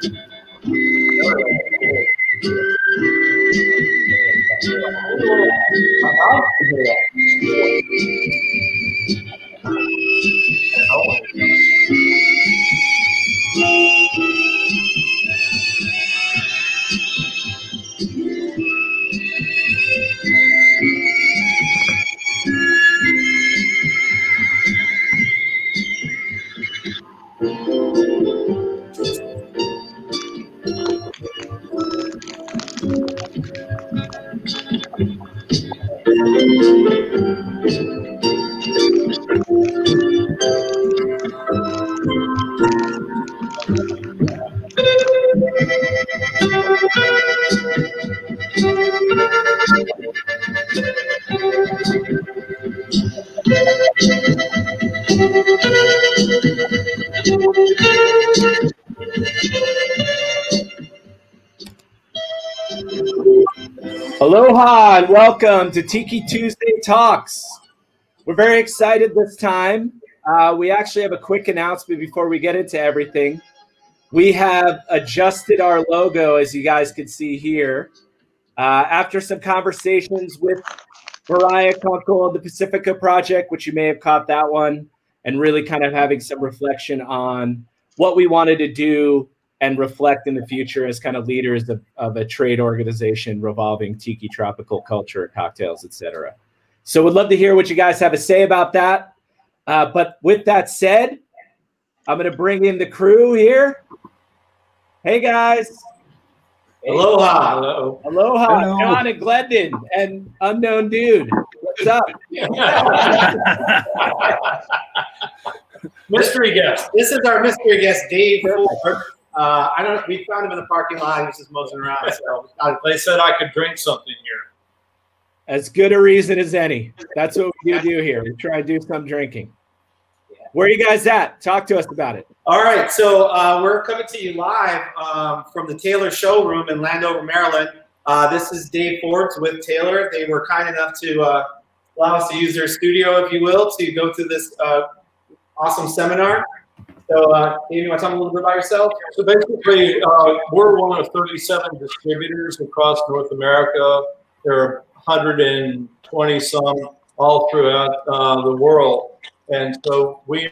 Aloha and welcome to Tiki Tuesday Talks. We're very excited this time. Uh, we actually have a quick announcement before we get into everything. We have adjusted our logo, as you guys can see here. Uh, after some conversations with Mariah Kunkel of the Pasifika Project, which you may have caught that one, and really kind of having some reflection on what we wanted to do and reflect in the future as kind of leaders of, of a trade organization revolving tiki tropical culture, cocktails, etc. So, would love to hear what you guys have to say about that. Uh, but with that said, I'm going to bring in the crew here. Hey guys. Aloha. Hello. Aloha, Hello. John and Glendon and unknown dude. What's up? mystery guest. This is our mystery guest, Dave Ford. Uh, I don't. We found him in the parking lot. He was just moseying around. So they said I could drink something here. As good a reason as any. That's what we do here. We try to do some drinking. Where are you guys at? Talk to us about it. All right. So uh, we're coming to you live um, from the Taylor Showroom in Landover, Maryland. Uh, this is Dave Forbes with Taylor. They were kind enough to uh, allow us to use their studio, if you will, to go through this uh, awesome seminar. So, uh, Dave, you want to tell me a little bit about yourself? So basically, uh, we're one of 37 distributors across North America. There are 120 some all throughout uh, the world, and so we.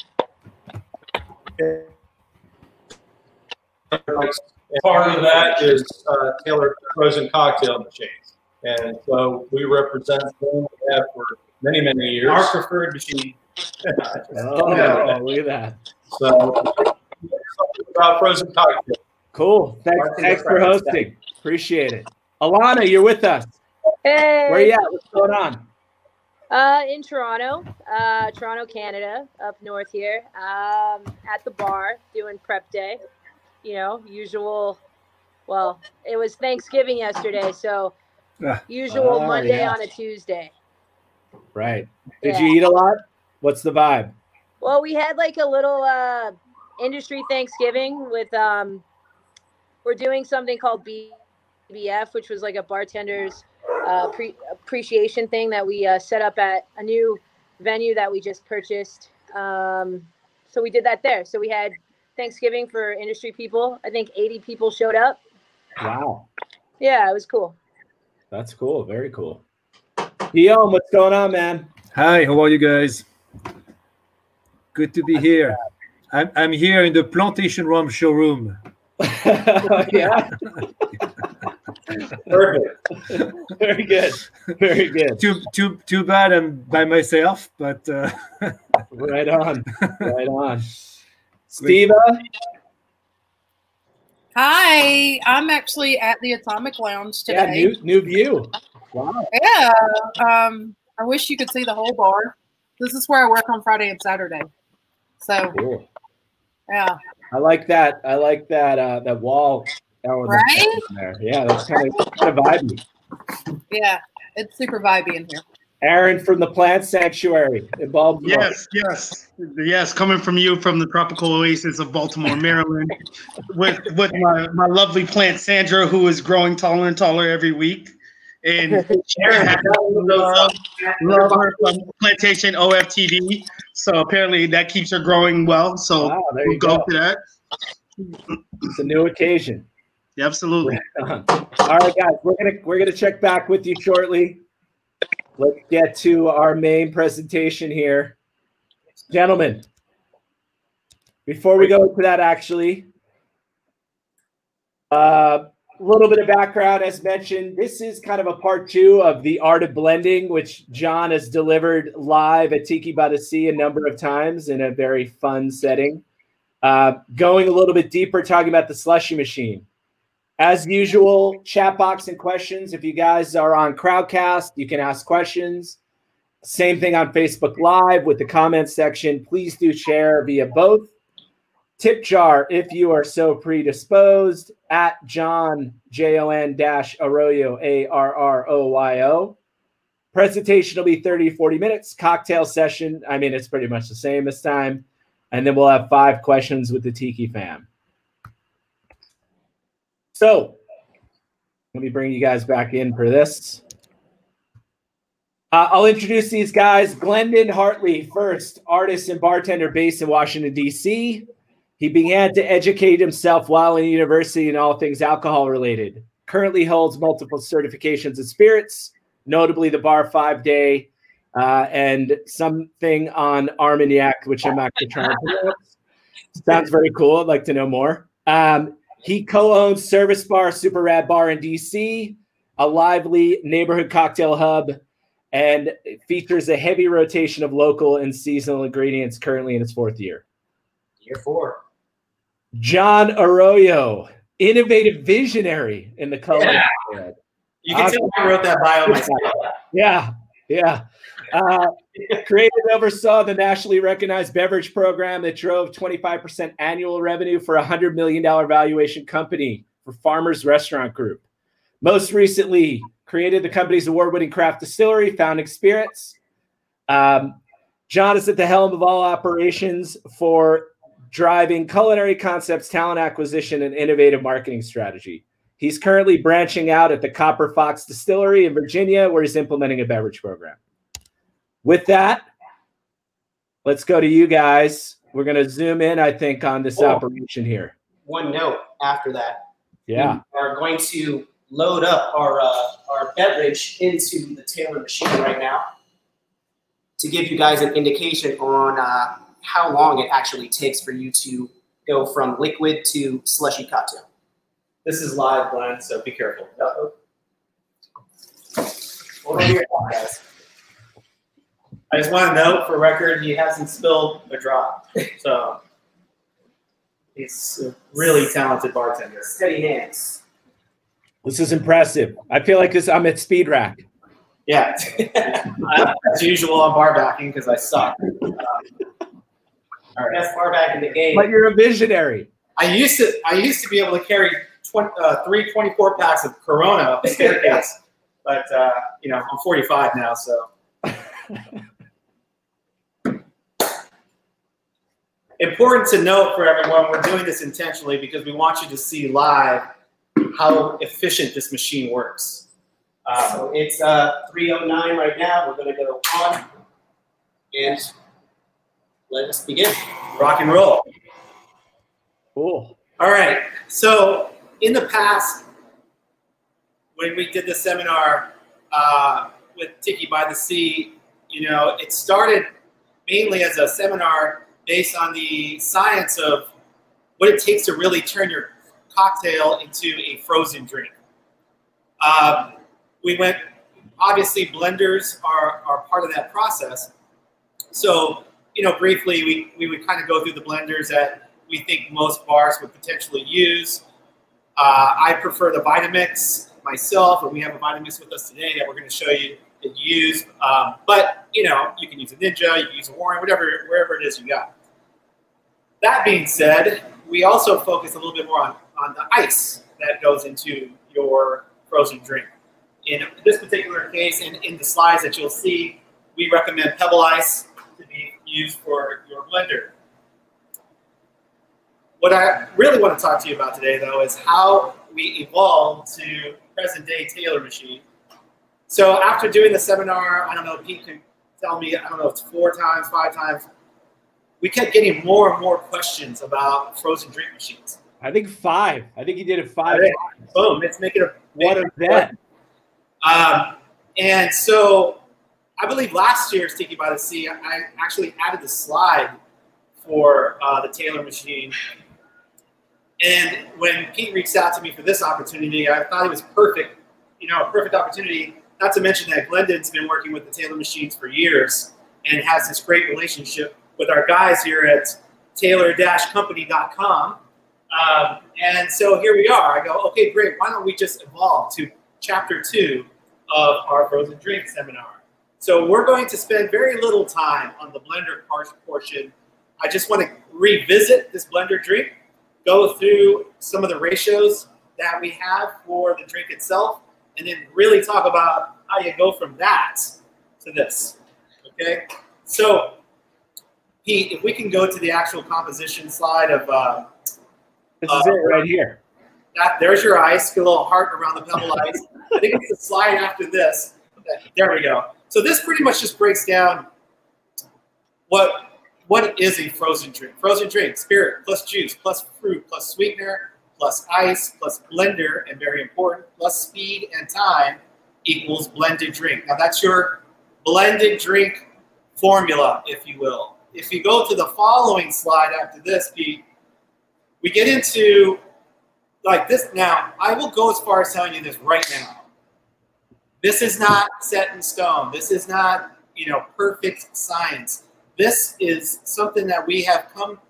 Part of that is uh, Taylor frozen cocktail machines, and so we represent them. We have for many many years. Our preferred machine. oh, yeah. look at that. So, about frozen cocktail. Cool. Thanks, thanks for hosting. Appreciate it. Alana, you're with us. Hey. Where you at? What's going on? Uh, in Toronto, uh, Toronto, Canada, up north here. Um, at the bar doing prep day. You know, usual. Well, it was Thanksgiving yesterday, so usual oh, Monday yeah. on a Tuesday. Right. Did yeah. you eat a lot? What's the vibe? Well, we had like a little uh, industry Thanksgiving with um, we're doing something called BBF, which was like a bartender's uh, pre- appreciation thing that we uh, set up at a new venue that we just purchased. Um, so we did that there. So we had Thanksgiving for industry people. I think 80 people showed up. Wow. Yeah, it was cool. That's cool. Very cool. Guillaume, what's going on, man? Hi, how are you guys? Good to be here. I'm, I'm here in the Plantation Rum showroom. yeah. Perfect. Very good. Very good. Too too too bad I'm by myself, but uh... right on. Right on. Steva. Hi, I'm actually at the Atomic Lounge today. Yeah, new new view. Wow. Yeah. Um, I wish you could see the whole bar. This is where I work on Friday and Saturday. So cool. yeah. I like that. I like that uh that wall right? there. Yeah, that's kind of kind of vibey. Yeah, it's super vibey in here. Aaron from the Plant Sanctuary in Baltimore. Yes, yes, yes. Coming from you from the tropical oasis of Baltimore, Maryland, with with my, my lovely plant Sandra, who is growing taller and taller every week. And Sharon love, love her from Plantation OFTD. So apparently that keeps her growing well. So wow, we'll go, go to that. It's a new occasion. Absolutely. All right, guys, we're gonna we're gonna check back with you shortly. Let's get to our main presentation here, gentlemen. Before we go into that, actually, uh, a little bit of background, as mentioned, this is kind of a part two of the art of blending, which John has delivered live at Tiki by the Sea a number of times in a very fun setting. Uh, going a little bit deeper, talking about the slushy machine. As usual, chat box and questions. If you guys are on Crowdcast, you can ask questions. Same thing on Facebook Live with the comment section. Please do share via both. Tip jar if you are so predisposed at John J O N dash Arroyo A R R O Y O. Presentation will be 30 40 minutes. Cocktail session. I mean, it's pretty much the same this time. And then we'll have five questions with the Tiki fam. So let me bring you guys back in for this. Uh, I'll introduce these guys. Glendon Hartley, first artist and bartender based in Washington, D.C. He began to educate himself while in university in all things alcohol related. Currently holds multiple certifications in spirits, notably the Bar Five Day uh, and something on Armagnac, which I'm actually trying to pronounce. Sounds very cool. I'd like to know more. Um, he co-owns Service Bar Super Rad Bar in DC, a lively neighborhood cocktail hub, and features a heavy rotation of local and seasonal ingredients. Currently in its fourth year. Year four. John Arroyo, innovative visionary in the color. Yeah. You can tell I wrote that bio myself. Yeah, yeah. Uh, created and oversaw the nationally recognized beverage program that drove 25% annual revenue for a $100 million valuation company for Farmers Restaurant Group. Most recently, created the company's award winning craft distillery, Founding Spirits. Um, John is at the helm of all operations for driving culinary concepts, talent acquisition, and innovative marketing strategy. He's currently branching out at the Copper Fox Distillery in Virginia, where he's implementing a beverage program. With that, let's go to you guys. We're going to zoom in, I think, on this Oh. operation here. One note after that, Yeah. we are going to load up our uh, our beverage into the Taylor machine right now to give you guys an indication on uh, how long it actually takes for you to go from liquid to slushy cocktail. This is live blend, so be careful. Uh-oh. Hold on to your thought, guys. I just want to note for record, he hasn't spilled a drop. So he's a really talented bartender. Steady hands. This is impressive. I feel like this. I'm at speed rack. Yeah. As usual, I'm bar backing because I suck. Um, all right. That's far back in the game. But you're a visionary. I used to I used to be able to carry 20, uh, three 24 packs of Corona up the staircase, but uh, you know I'm 45 now, so. Important to note for everyone, we're doing this intentionally because we want you to see live how efficient this machine works. Um, So it's uh, 309 right now. We're going to go on and let us begin. rock and roll. Cool. All right. So in the past, when we did the seminar uh, with Tiki by the Sea, you know, it started mainly as a seminar based on the science of what it takes to really turn your cocktail into a frozen drink. Um, we went, obviously, blenders are, are part of that process. So, you know, briefly, we, we would kind of go through the blenders that we think most bars would potentially use. Uh, I prefer the Vitamix myself, and we have a Vitamix with us today that we're going to show you to use. Um, but you know, you can use a Ninja, you can use a Waring, whatever, wherever it is you got. That being said, we also focus a little bit more on, on the ice that goes into your frozen drink. In this particular case, and in the slides that you'll see, we recommend Pebble Ice to be used for your blender. What I really want to talk to you about today, though, is how we evolved to present day Taylor machine. So after doing the seminar, I don't know, Pete can tell me, I don't know, it's four times, five times, we kept getting more and more questions about frozen drink machines. I think five. I think he did it five. Boom. Let's make it a What a bet. Um, and so I believe last year's Tiki by the Sea, I actually added the slide for uh, the Taylor machine. And when Pete reached out to me for this opportunity, I thought it was perfect, you know, a perfect opportunity. Not to mention that Glendon's been working with the Taylor machines for years and has this great relationship with our guys here at taylor-company.com. Um, and so here we are. I go, okay, great. Why don't we just evolve to chapter two of our frozen drink seminar? So we're going to spend very little time on the blender part portion. I just want to revisit this blender drink, go through some of the ratios that we have for the drink itself, and then really talk about how you go from that to this. Okay? So, Pete, if we can go to the actual composition slide of uh, This is it right here. that, there's your ice, get a little heart around the pebble ice. I think it's the slide after this. There we go. So this pretty much just breaks down what what is a frozen drink. Frozen drink, spirit plus juice plus fruit plus sweetener plus ice plus blender, and very important, plus speed and time equals blended drink. Now that's your blended drink formula, if you will. If you go to the following slide after this, Pete, we get into like this now i will go as far as telling you this right now this is not set in stone. This is not you know perfect science. This is something that we have come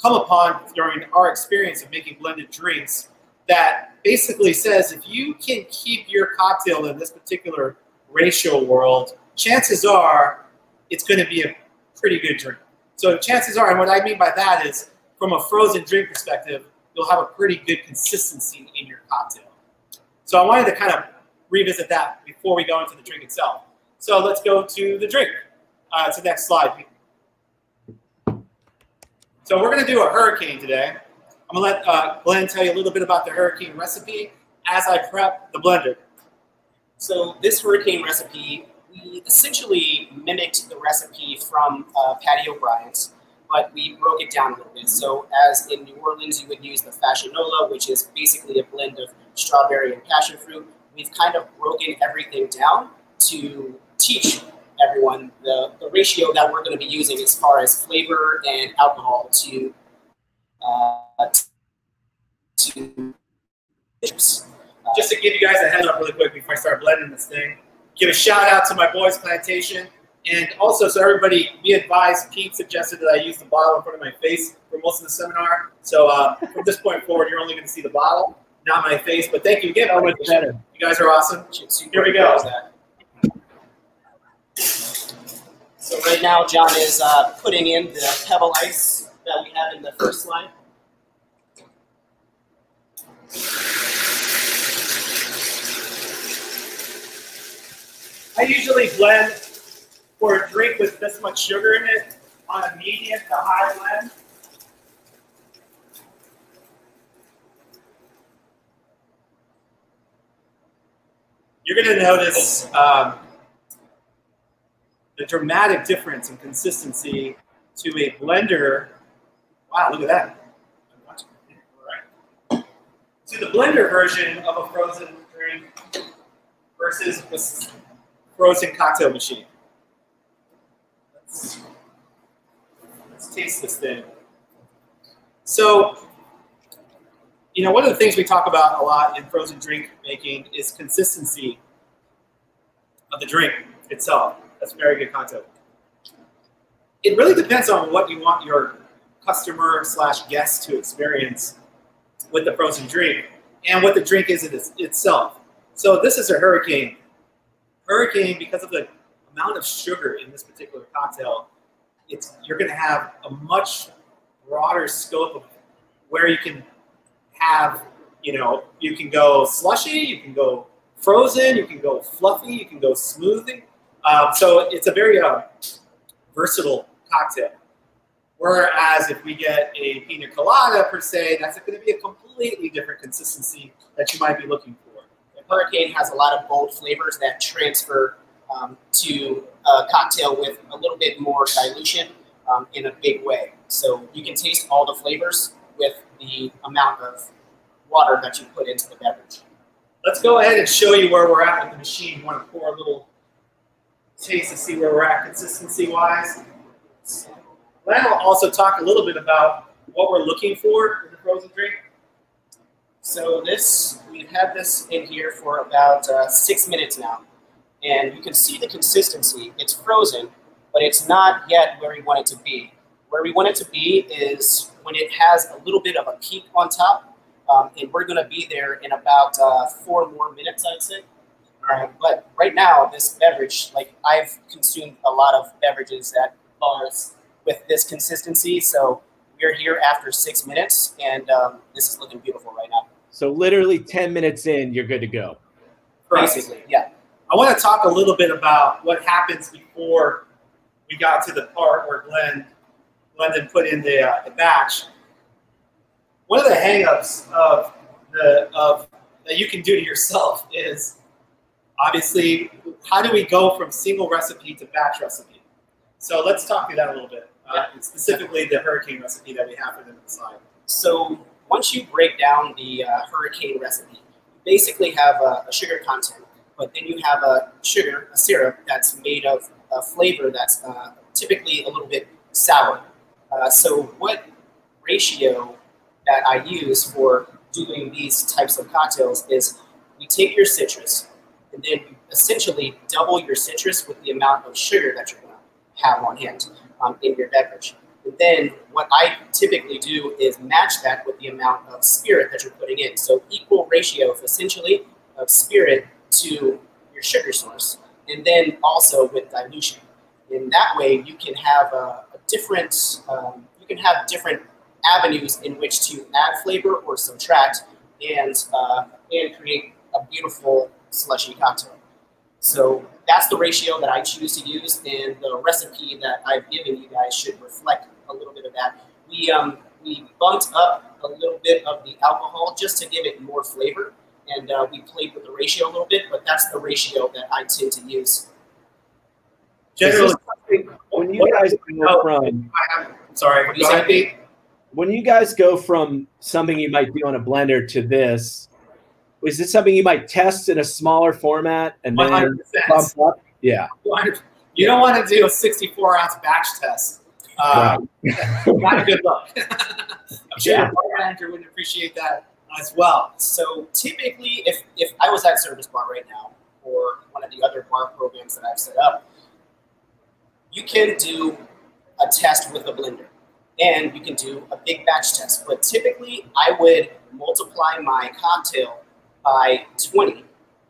come upon during our experience of making blended drinks that basically says if you can keep your cocktail in this particular ratio world chances are it's going to be a pretty good drink. So chances are and what i mean by that is from a frozen drink perspective you'll have a pretty good consistency in your cocktail. So I wanted to kind of revisit that before we go into the drink itself. So let's go to the drink. Uh, to the next slide. So we're going to do a hurricane today. I'm going to let uh, Glenn tell you a little bit about the hurricane recipe as I prep the blender. So this hurricane recipe, we essentially mimicked the recipe from uh, Pat O'Brien's, but we broke it down a little bit. So as in New Orleans, you would use the Fassionola, which is basically a blend of strawberry and passion fruit. We've kind of broken everything down to teach everyone the, the ratio that we're going to be using as far as flavor and alcohol to uh, to. Uh, Just to give you guys a heads up really quick before I start blending this thing, give a shout out to my boys Plantation. And also, so everybody be advised, Pete suggested that I use the bottle in front of my face for most of the seminar. So uh, from this point forward, you're only going to see the bottle, not my face. But thank you again. So much better. You guys are awesome. Here we go. So right now, John is uh, putting in the pebble ice that we have in the first slide. I usually blend for a drink with this much sugar in it on a medium to high blend. You're going to notice um, the dramatic difference in consistency to a blender. Wow, look at that. To the blender version of a frozen drink versus a frozen cocktail machine. Let's, let's taste this thing. So, you know, one of the things we talk about a lot in frozen drink making is consistency of the drink itself. That's very good content. It really depends on what you want your customer slash guest to experience with the frozen drink and what the drink is it itself. So this is a hurricane. Hurricane, because of the amount of sugar in this particular cocktail, it's you're going to have a much broader scope of where you can have, you know, you can go slushy, you can go frozen, you can go fluffy, you can go smoothie. Um, so it's a very uh, versatile cocktail. Whereas if we get a pina colada per se, that's going to be a completely different consistency that you might be looking for. The Hurricane has a lot of bold flavors that transfer um, to a cocktail with a little bit more dilution um, in a big way. So you can taste all the flavors with the amount of water that you put into the beverage. Let's go ahead and show you where we're at with the machine. You want to pour a little taste to see where we're at consistency wise. Len will also talk a little bit about what we're looking for in the frozen drink. So this, we've had this in here for about uh, six minutes now. And you can see the consistency. It's frozen, but it's not yet where we want it to be. Where we want it to be is when it has a little bit of a peak on top. Um, and we're going to be there in about uh, four more minutes, I'd say. Uh, but right now, this beverage, like I've consumed a lot of beverages at bars with this consistency. So we're here after six minutes, and um, this is looking beautiful right now. So literally 10 minutes in, you're good to go. Basically, yeah. I want to talk a little bit about what happens before we got to the part where Glenn Glendon put in the, uh, the batch. One of the hangups of the of that you can do to yourself is obviously how do we go from single recipe to batch recipe? So let's talk through that a little bit. Uh, specifically, the hurricane recipe that we have for the inside. So once you break down the uh, hurricane recipe, you basically have a, a, sugar content, but then you have a sugar, a syrup that's made of a flavor that's uh, typically a little bit sour. Uh, so what ratio that I use for doing these types of cocktails is we take your citrus and then you essentially double your citrus with the amount of sugar that you're going to have on hand um, in your beverage. And then what I typically do is match that with the amount of spirit that you're putting in. So equal ratio essentially of spirit to your sugar source, and then also with dilution. In that way, you can have a different um, you can have different avenues in which to add flavor or subtract, and uh, and create a beautiful slushy cocktail. So that's the ratio that I choose to use, and the recipe that I've given you guys should reflect a little bit of that. We um, we bumped up a little bit of the alcohol just to give it more flavor, and uh, we played with the ratio a little bit, but that's the ratio that I tend to use. Generally, when you guys go from, sorry, what do you? When you guys go from something you might do on a blender to this, is this something you might test in a smaller format and then 100%. bump up? Yeah. You don't want to do a 64 ounce batch test. Uh, not a good look. I'm sure Yeah. your bar manager would appreciate that as well. So typically, if if I was at Service Bar right now, or one of the other bar programs that I've set up, you can do a test with a blender, and you can do a big batch test. But typically, I would multiply my cocktail by 20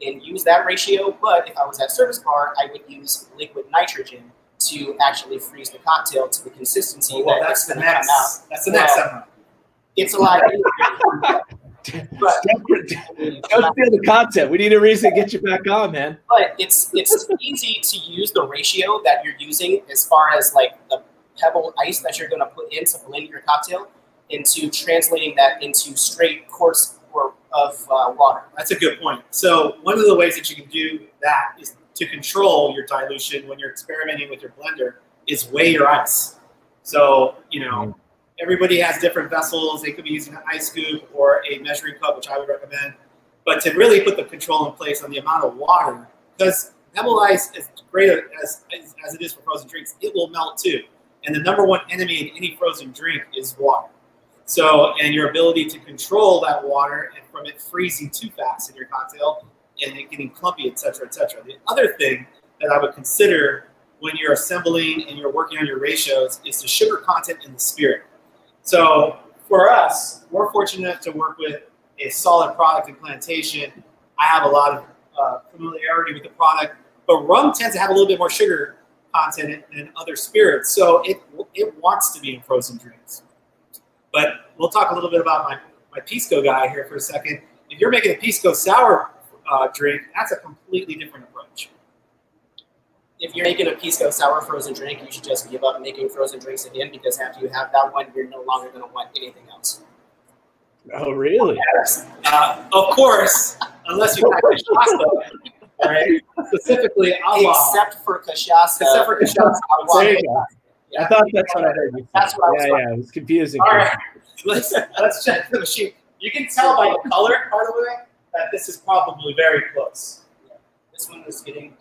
and use that ratio. But if I was at Service Bar, I would use liquid nitrogen to actually freeze the cocktail to the consistency oh, Well, that that's the come next. out. That's the next. It's a lot easier. but Don't steal the content. We need a reason to get you back on, man. but it's it's easy to use the ratio that you're using as far as like the pebble ice that you're going to put in to blend your cocktail into translating that into straight course or of uh, water. That's a good point. So one of the ways that you can do that is to control your dilution when you're experimenting with your blender is weigh your ice. So you know everybody has different vessels. They could be using an ice scoop or a measuring cup, which I would recommend. But to really put the control in place on the amount of water, because pebble ice, as great as, as, as it is for frozen drinks, it will melt too. And the number one enemy in any frozen drink is water. So, and your ability to control that water and from it freezing too fast in your cocktail and it getting clumpy, et cetera, et cetera. The other thing that I would consider when you're assembling and you're working on your ratios is the sugar content in the spirit. So for us, we're fortunate to work with a solid product in plantation. I have a lot of uh, familiarity with the product, but rum tends to have a little bit more sugar content than other spirits, so it it wants to be in frozen drinks. But we'll talk a little bit about my my pisco guy here for a second. If you're making a pisco sour uh, drink, that's a completely different. If you're making a pisco sour frozen drink, you should just give up making frozen drinks again because after you have that one, you're no longer going to want anything else. Oh, really? Uh, of course, unless you have cachaça, right? Specifically, Allah. Except for cachaça. Except for cachaça. I want There you it. go. Yeah. I thought that's what I heard you. That's what I was yeah, talking yeah, it was confusing. All right. let's let's check the machine. You can tell by the color, by the way, that this is probably very close. This one was getting.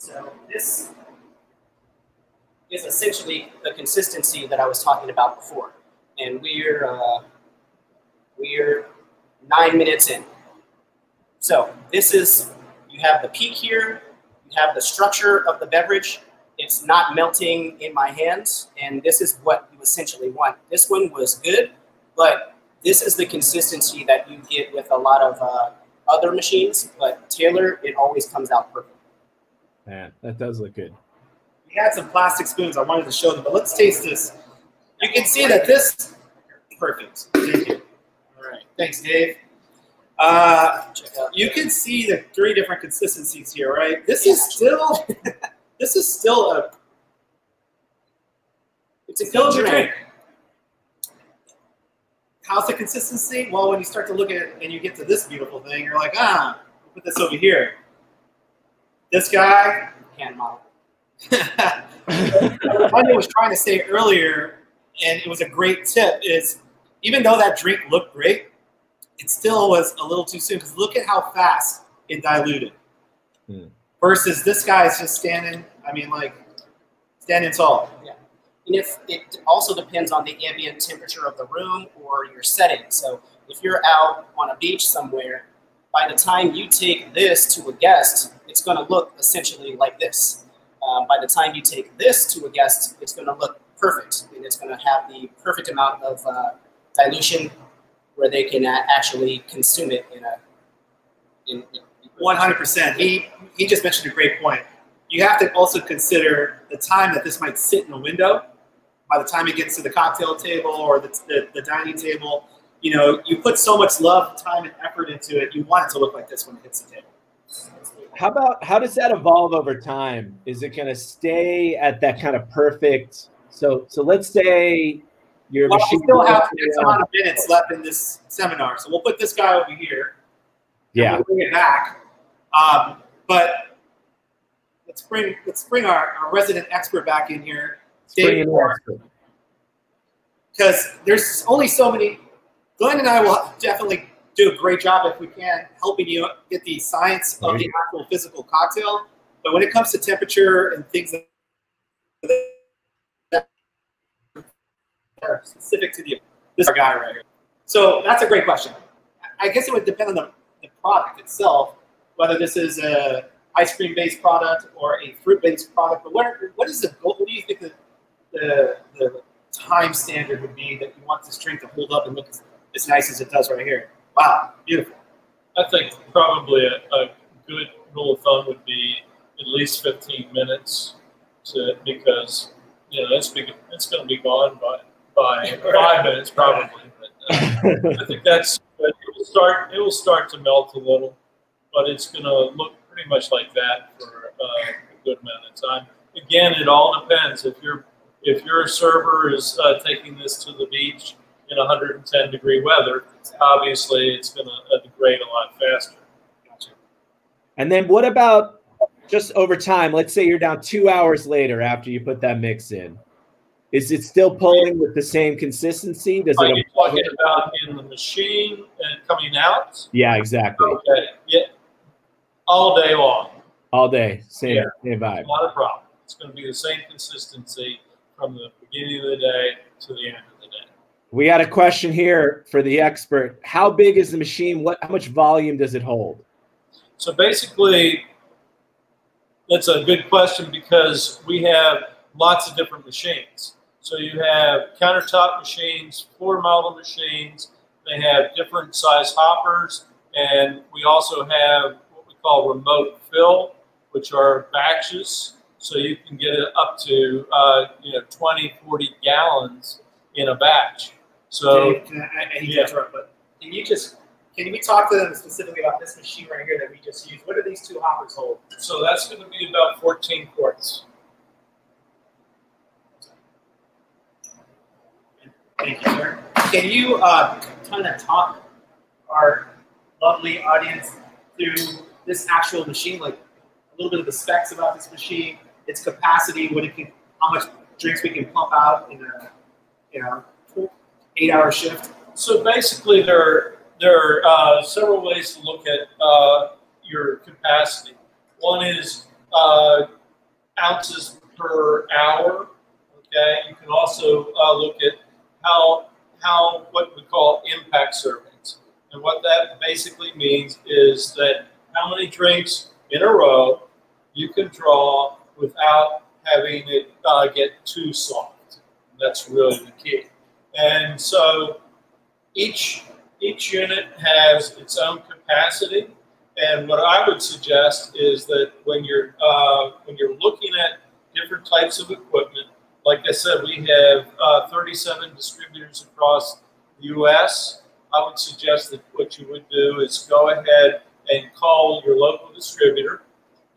So this is essentially the consistency that I was talking about before, and we're uh, we're nine minutes in. So this is you have the peak here, you have the structure of the beverage. It's not melting in my hands, and this is what you essentially want. This one was good, but this is the consistency that you get with a lot of uh, other machines. But Taylor, it always comes out perfect. Man, that does look good. We had some plastic spoons. I wanted to show them, but let's taste this. You can see that this perfect. Thank you. All right. Thanks, Dave. Uh, you can see the three different consistencies here, right? This is still this is still a It's a still a good good drink. drink. How's the consistency? Well, when you start to look at it and you get to this beautiful thing, you're like, ah, put this over here. This guy, Hand model. what I was trying to say earlier, and it was a great tip, is even though that drink looked great, it still was a little too soon because look at how fast it diluted. Hmm. Versus this guy's just standing, I mean, like, standing tall. Yeah. And if it also depends on the ambient temperature of the room or your setting. So if you're out on a beach somewhere, by the time you take this to a guest, it's going to look essentially like this. Um, by the time you take this to a guest, it's going to look perfect, and it's going to have the perfect amount of uh, dilution where they can uh, actually consume it in a. In, in, One hundred percent. He he just mentioned a great point. You have to also consider the time that this might sit in a window. By the time it gets to the cocktail table or the, the, the dining table, you know, you put so much love, time, and effort into it. You want it to look like this when it hits the table. How about how does that evolve over time? Is it going to stay at that kind of perfect? So so let's say your Well, we machine. still have X amount of minutes left in this seminar, so we'll put this guy over here. yeah, we'll bring it back. Um, but let's bring let's bring our, our resident expert back in here, Dave in the Moore. expert. because there's only so many. Glenn and I will definitely do a great job if we can helping you get the science of the actual physical cocktail. But when it comes to temperature and things that are specific to the this guy right here. So that's a great question. I guess it would depend on the, the product itself, whether this is a ice cream based product or a fruit based product. But what what is the goal? What do you think the the, the time standard would be that you want this drink to hold up and look as, as nice as it does right here? Wow, beautiful. I think probably a, a good rule of thumb would be at least 15 minutes to because you know it's it's going to be gone by by five minutes probably. But, uh, I think that's but it will start it will start to melt a little, but it's going to look pretty much like that for uh, a good amount of time. Again, it all depends if you're if your server is uh, taking this to the beach in 110 degree weather, obviously it's going to uh, degrade a lot faster. And then what about just over time? Let's say you're down two hours later after you put that mix in. Is it still pulling with the same consistency? Does Are you it? talking about in the machine and coming out? Yeah, exactly. Okay, yeah, all day long, All day, same, Yeah. same vibe. not a problem. It's going to be the same consistency from the beginning of the day to the end of the day. We got a question here for the expert. How big is the machine? What? How much volume does it hold? So basically, that's a good question because we have lots of different machines. So you have countertop machines, floor model machines. They have different size hoppers, and we also have what we call remote fill, which are batches. So you can get it up to uh, you know 20, 40 gallons in a batch. So Dave, can I, I hate yeah. to interrupt, but can you just can we talk to them specifically about this machine right here that we just used? What do these two hoppers hold? so that's going to be about 14 quarts. Thank you, sir. Can you uh, kind of talk our lovely audience through this actual machine, like a little bit of the specs about this machine, its capacity, what it can, how much drinks we can pump out in a, you know, eight-hour shift. So basically, there there are uh, several ways to look at uh, your capacity. One is uh, ounces per hour. Okay, you can also uh, look at how how what we call impact servings, and what that basically means is that how many drinks in a row you can draw without having it uh, get too soft. That's really the key. And so each each unit has its own capacity. And what I would suggest is that when you're uh, when you're looking at different types of equipment, like I said, we have uh, 37 distributors across the U.S. I would suggest that what you would do is go ahead and call your local distributor.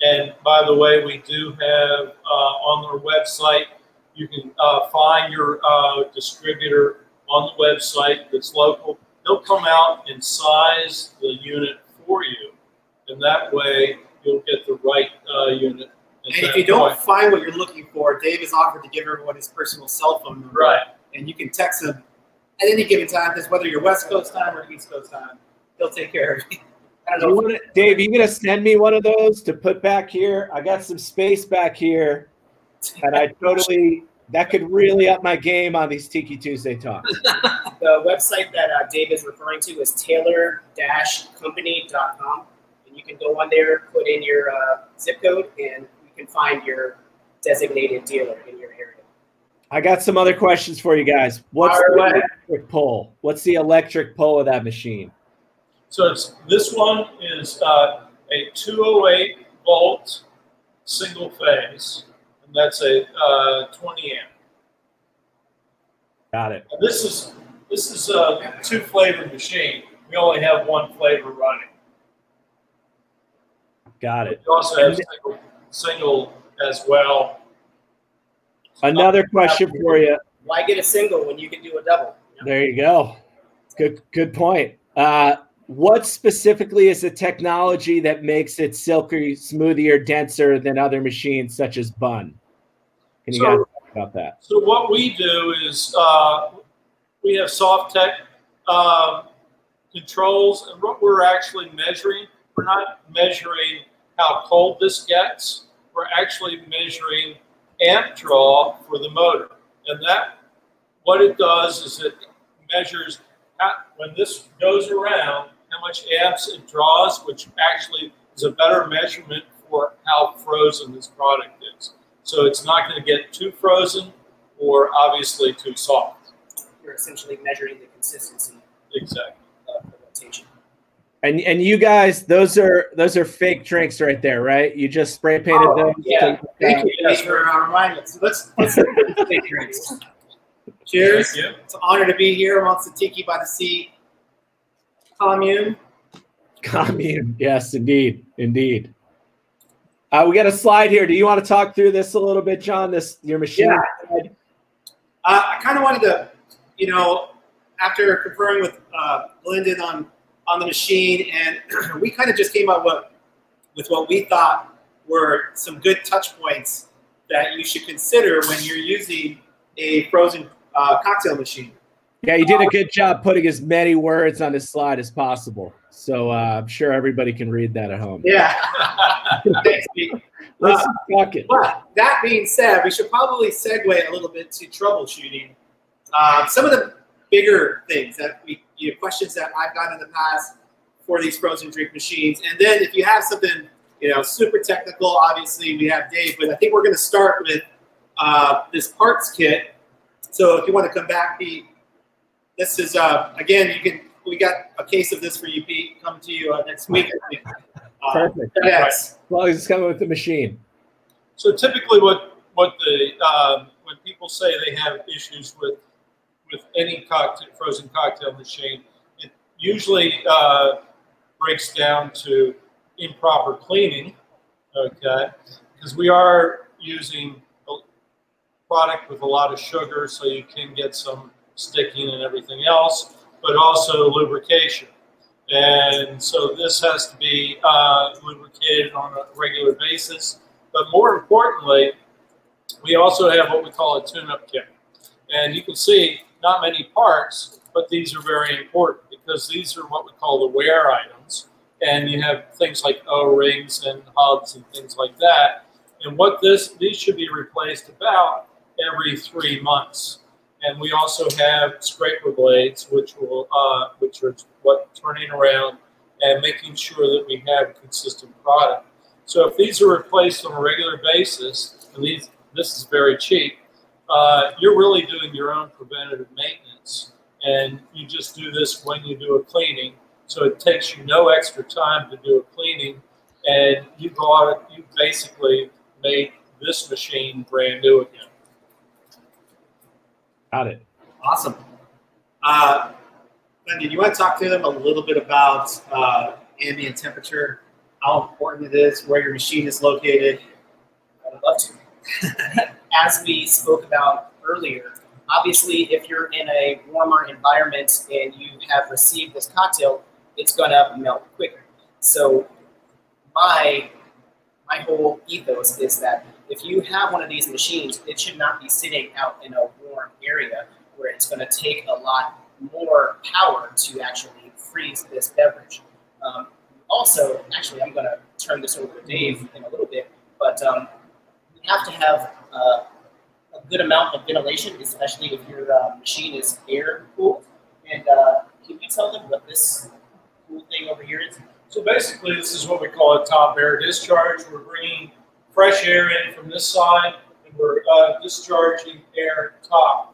And by the way, we do have uh, on our website, you can uh, find your uh, distributor on the website that's local. They'll come out and size the unit for you, and that way you'll get the right uh, unit. And if that you don't find what you're looking for, Dave has offered to give everyone his personal cell phone number. Right. And you can text him at any given time, because whether you're West Coast time or East Coast time, he'll take care of you. I Do don't you know. wanna, Dave, you gonna send me one of those to put back here? I got some space back here, and I totally that could really up my game on these Tiki Tuesday talks. The website that uh, Dave is referring to is taylor-company.com. And you can go on there, put in your uh, zip code, and you can find your designated dealer in your area. I got some other questions for you guys. What's Fire the away. electric pull? What's the electric pull of that machine? So it's this one is uh, a 208 volt single phase, and that's a uh, 20 amp. Got it. And this is this is a two flavor machine. We only have one flavor running. Got it. We also have single, single as well. Another question for you. Why get a single when you can do a double? you? There you go. Good good point. Uh, what specifically is the technology that makes it silky, smoother, denser than other machines such as Bunn? Can you So- guys talk about that? So what we do is uh, we have Softech um, controls, and what we're actually measuring, we're not measuring how cold this gets. We're actually measuring amp draw for the motor, and that what it does is it measures how, when this goes around how much amps it draws, which actually is a better measurement for how frozen this product is. So it's not going to get too frozen or obviously too soft. You're essentially measuring the consistency Exactly. of the rotation. And and you guys, those are those are fake drinks right there, right? You just spray painted Oh, those. yeah. to- Thank you Dave, for uh, reminding us. Let's, let's take drinks. Cheers. Thank. It's an honor to be here amongst the Tiki by the Sea commune. Commune. Yes, indeed, indeed. Uh, we got a slide here. Do you want to talk through this a little bit, John? This your machine. Yeah. Uh, I kind of wanted to, you know, after conferring with uh, Lyndon on on the machine, and we kind of just came up with with what we thought were some good touch points that you should consider when you're using a frozen uh, cocktail machine. Yeah, you did a good job putting as many words on this slide as possible. So uh, I'm sure everybody can read that at home. Yeah. Let's Uh, talk it. But that being said, we should probably segue a little bit to troubleshooting. Uh, some of the bigger things that we, you know, questions that I've gotten in the past for these frozen drink machines. And then if you have something, you know, super technical, obviously we have Dave, but I think we're going to start with uh, this parts kit. So if you want to come back, Pete, this is, uh, again, you can, we got a case of this for you, Pete, coming to you uh, next week. Uh, Perfect. Yes. As long as it's coming with the machine. So typically, what what the um, when people say they have issues with with any cocktail frozen cocktail machine, it usually uh, breaks down to improper cleaning. Okay, because we are using a product with a lot of sugar, so you can get some sticking and everything else, but also lubrication. And so this has to be uh, lubricated on a regular basis. But more importantly, we also have what we call a tune-up kit. And you can see not many parts, but these are very important because these are what we call the wear items. And you have things like O-rings and hubs and things like that. And what this these should be replaced about every three months. And we also have scraper blades, which will uh, which are what turning around and making sure that we have consistent product. So if these are replaced on a regular basis, and these this is very cheap, uh, you're really doing your own preventative maintenance, and you just do this when you do a cleaning. So it takes you no extra time to do a cleaning, and you bought you basically made this machine brand new again. Got it. Awesome. Uh, Wendy, do you want to talk to them a little bit about uh, ambient temperature, how important it is, where your machine is located? I would love to. As we spoke about earlier, obviously, if you're in a warmer environment and you have received this cocktail, it's going to melt quicker. So, my my whole ethos is that if you have one of these machines, it should not be sitting out in a where it's going to take a lot more power to actually freeze this beverage. Um, also, actually, I'm going to turn this over to Dave in a little bit, but um, you have to have uh, a good amount of ventilation, especially if your uh, machine is air cooled. And uh, can you tell them what this cool thing over here is? So basically, this is what we call a top air discharge. We're bringing fresh air in from this side, and we're uh, discharging air top.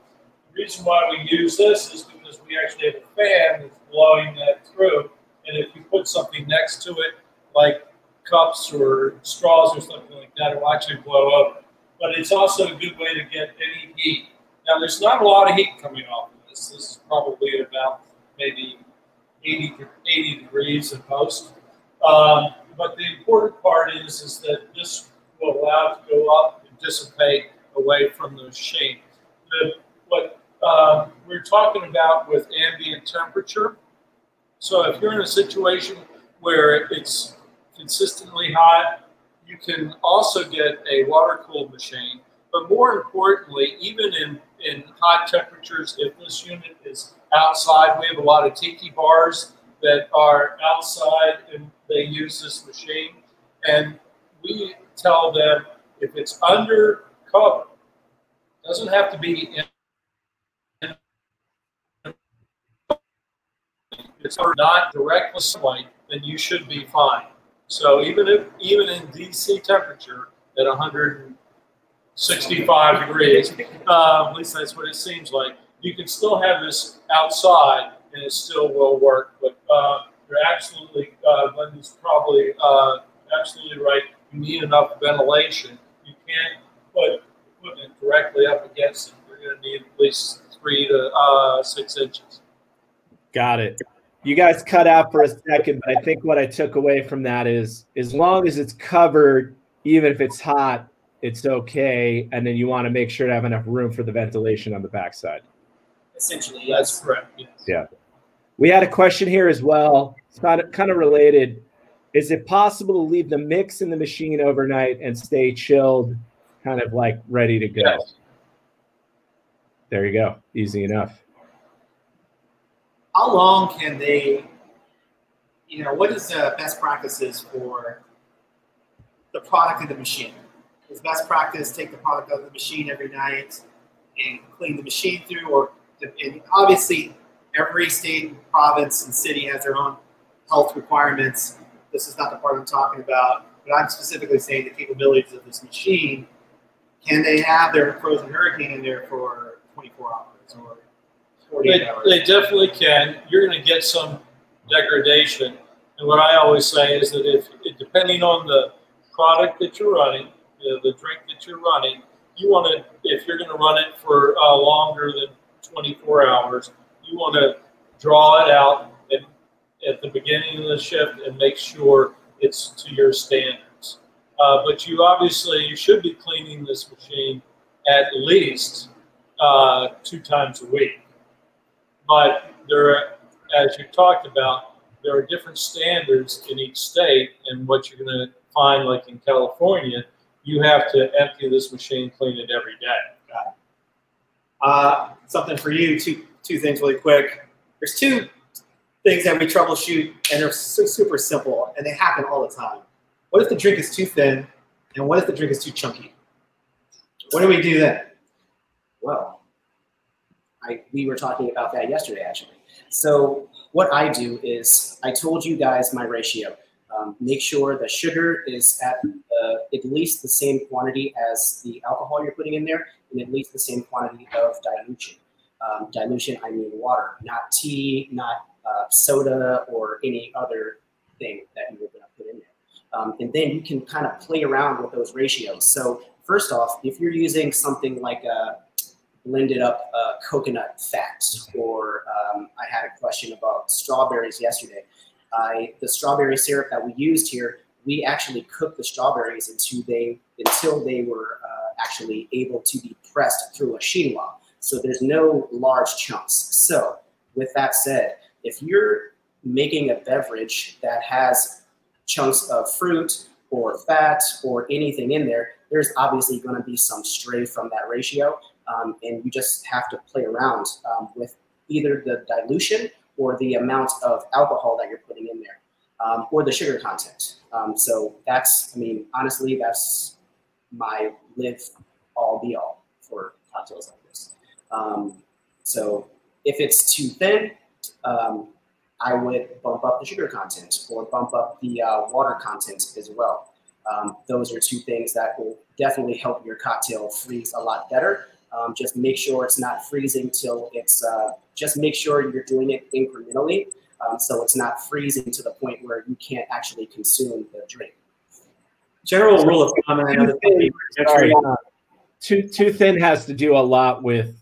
Reason why we use this is because we actually have a fan that's blowing that through, and if you put something next to it, like cups or straws or something like that, it will actually blow over. But it's also a good way to get any heat. Now, there's not a lot of heat coming off of this. This is probably about maybe 80, 80 degrees at most. Um, but the important part is, is that this will allow it to go up and dissipate away from the machine. The, what um, we're talking about with ambient temperature, so if you're in a situation where it's consistently hot, you can also get a water cooled machine. But more importantly, even in, in hot temperatures, if this unit is outside, we have a lot of tiki bars that are outside and they use this machine. And we tell them if it's under cover, doesn't have to be in it's not direct sunlight, then you should be fine. So even if even in DC temperature at 165 degrees, uh, at least that's what it seems like, you can still have this outside and it still will work. But uh, you're absolutely, uh, Glenda's probably uh, absolutely right. You need enough ventilation. You can't put equipment directly up against it. You're going to need at least three to uh, six inches. Got it. You guys cut out for a second, but I think what I took away from that is as long as it's covered, even if it's hot, it's okay. And then you want to make sure to have enough room for the ventilation on the backside. Essentially, That's yes. correct. Yes. Yeah. We had a question here as well. It's kind of, kind of related. Is it possible to leave the mix in the machine overnight and stay chilled, kind of like ready to go? Yes. There you go. Easy enough. How long can they, you know, what is the best practices for the product in the machine? Is best practice take the product out of the machine every night and clean the machine through, or and obviously every state, province, and city has their own health requirements. This is not the part I'm talking about, but I'm specifically saying the capabilities of this machine. Can they have their frozen hurricane in there for 24 hours or 48 They, hours? they definitely can. You're going to get some degradation. And what I always say is that if, depending on the product that you're running, you know, the drink that you're running, you want to, if you're going to run it for uh, longer than 24 hours, you want to draw it out at, at the beginning of the shift and make sure it's to your standards. Uh, but you obviously you should be cleaning this machine at least uh, two times a week. But there, as you talked about, there are different standards in each state, and what you're going to find, like in California, you have to empty this machine, clean it every day. Uh, something for you, two two things really quick. There's two things that we troubleshoot, and they're su- super simple, and they happen all the time. What if the drink is too thin, and what if the drink is too chunky? What do we do then? Well, I we were talking about that yesterday actually. So what I do is I told you guys my ratio. Um, make sure the sugar is at uh, at least the same quantity as the alcohol you're putting in there, and at least the same quantity of dilution. Um, dilution, I mean water, not tea, not uh, soda, or any other thing that you were going to put in there. Um, and then you can kind of play around with those ratios. So first off, if you're using something like a blended up uh, coconut fat, or um, I had a question about strawberries yesterday. I, the strawberry syrup that we used here, we actually cooked the strawberries until they until they were uh, actually able to be pressed through a chinois. So there's no large chunks. So with that said, if you're making a beverage that has chunks of fruit or fat or anything in there, there's obviously going to be some stray from that ratio. Um, and you just have to play around um, with either the dilution or the amount of alcohol that you're putting in there, um, or the sugar content. Um, so that's, I mean, honestly, that's my live all be all for cocktails like this. Um, so if it's too thin, um, I would bump up the sugar content or bump up the uh, water content as well. Um, those are two things that will definitely help your cocktail freeze a lot better. Um, just make sure it's not freezing till it's, uh, just make sure you're doing it incrementally um, so it's not freezing to the point where you can't actually consume the drink. General rule of thumb, and I know Sorry, uh, too too thin has to do a lot with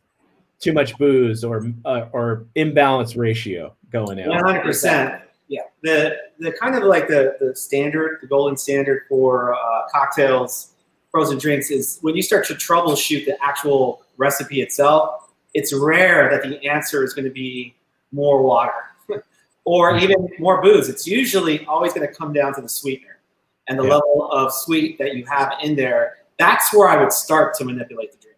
too much booze or uh, or imbalance ratio going in. hundred percent. Yeah. The the kind of like the the standard, the golden standard for uh, cocktails, frozen drinks is when you start to troubleshoot the actual recipe itself. It's rare that the answer is going to be more water or even more booze. It's usually always going to come down to the sweetener and the Yeah. level of sweet that you have in there. That's where I would start to manipulate the drink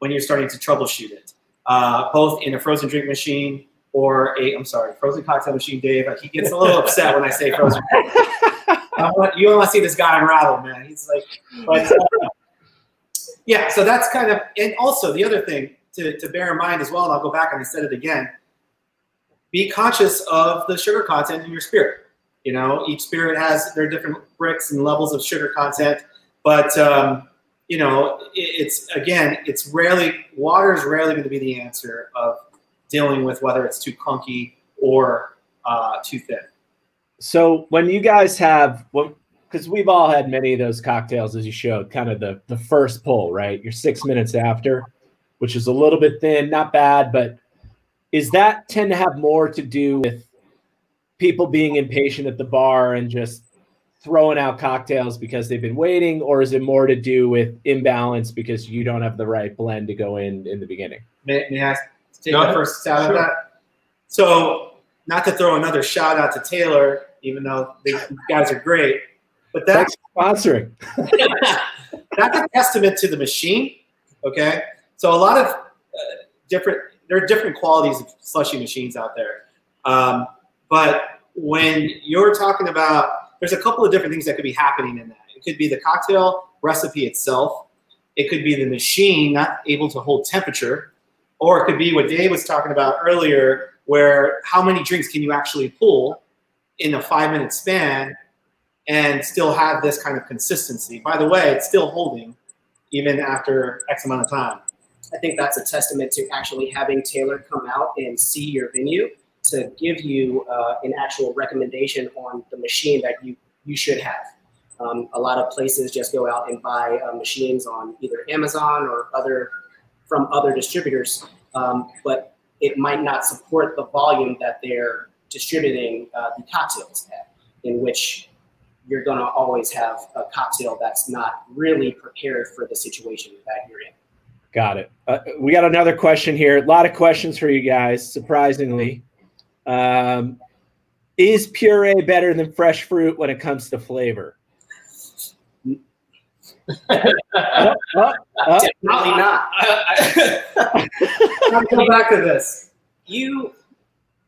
when you're starting to troubleshoot it, uh, both in a frozen drink machine or a, I'm sorry, frozen cocktail machine, Dave. He gets a little upset when I say frozen. Want, you want to see this guy unravel, man. He's like, but uh, yeah, so that's kind of, and also the other thing to, to bear in mind as well, and I'll go back and I said it again, be conscious of the sugar content in your spirit. You know, each spirit has their different Brix and levels of sugar content, but um, you know, it's again, it's rarely water is rarely going to be the answer of dealing with whether it's too clunky or uh, too thin. So when you guys have, because we've all had many of those cocktails, as you showed, kind of the the first pull, right? You're six minutes after, which is a little bit thin, not bad, but is that tend to have more to do with people being impatient at the bar and just throwing out cocktails because they've been waiting, or is it more to do with imbalance because you don't have the right blend to go in in the beginning? May, may I take Go the first stab Sure. at that? So, not to throw another shout out to Taylor, even though they, you guys are great, but that's sponsoring. that's a testament to the machine. Okay, so a lot of uh, different there are different qualities of slushy machines out there, um, but when you're talking about, there's a couple of different things that could be happening in that. It could be the cocktail recipe itself. It could be the machine not able to hold temperature, or it could be what Dave was talking about earlier, where how many drinks can you actually pull in a five minute span and still have this kind of consistency. By the way, it's still holding even after X amount of time. I think that's a testament to actually having Taylor come out and see your venue to give you uh, an actual recommendation on the machine that you, you should have. Um, a lot of places just go out and buy uh, machines on either Amazon or other from other distributors, um, but it might not support the volume that they're distributing uh, the cocktails at, in which you're going to always have a cocktail that's not really prepared for the situation that you're in. Got it. Uh, we got another question here. A lot of questions for you guys, surprisingly. Um, Is puree better than fresh fruit when it comes to flavor? Uh, uh, uh, Definitely not. Let's go back to this. You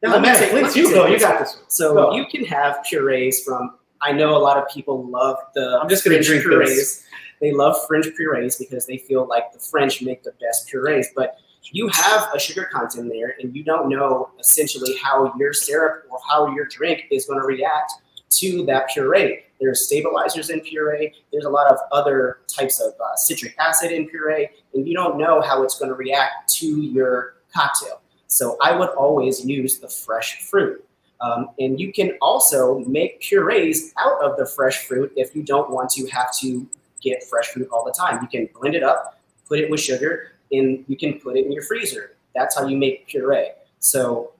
No, Let me man, take- please, you go. You got this one. So Go. you can have purees from. I know a lot of people love the. I'm just gonna French drink purees. this. They love French purees because they feel like the French make the best purees. But you have a sugar content there, and you don't know essentially how your syrup or how your drink is going to react to that puree. There's stabilizers in puree. There's a lot of other types of uh, citric acid in puree, and you don't know how it's going to react to your cocktail. So I would always use the fresh fruit. Um, and you can also make purees out of the fresh fruit if you don't want to have to get fresh fruit all the time. You can blend it up, put it with sugar, and you can put it in your freezer. That's how you make puree. So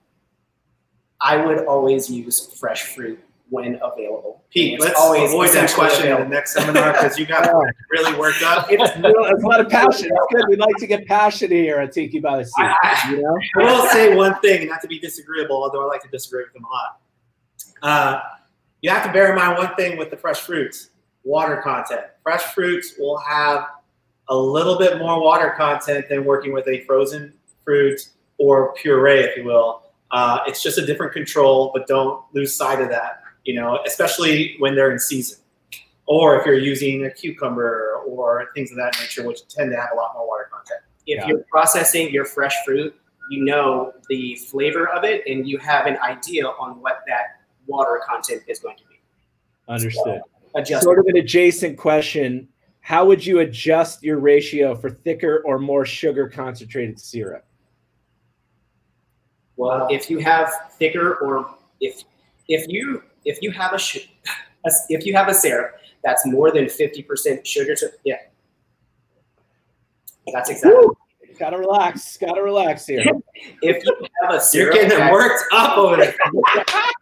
I would always use fresh fruit when available. Pete, It's let's always avoid that essentially question in the next seminar because you got really worked up. it's, you it's a lot of passion. It's good. We like to get passionate here at Tiki by the Sea. I- I- you know? I will say one thing, and not to be disagreeable, although I like to disagree with them a lot. Uh, you have to bear in mind one thing with the fresh fruits water content. Fresh fruits will have a little bit more water content than working with a frozen fruit or puree, if you will. Uh, it's just a different control, but don't lose sight of that, you know, especially when they're in season. Or if you're using a cucumber or things of that nature, which tend to have a lot more water content. If Yeah. you're processing your fresh fruit, you know the flavor of it, and you have an idea on what that water content is going to be. Understood. Adjust. Sort of an adjacent question. How would you adjust your ratio for thicker or more sugar concentrated syrup? Well, if you have thicker or if if you if you have a, sh- a if you have a syrup that's more than fifty percent sugar to yeah, that's exactly. Gotta relax. Gotta relax here. If you have a You're getting that's- worked up over there.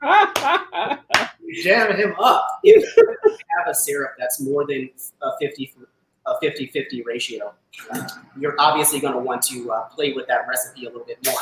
Jamming him up. if you have a syrup that's more than a 50 a 50 50 ratio, you're obviously going to want to uh, play with that recipe a little bit more.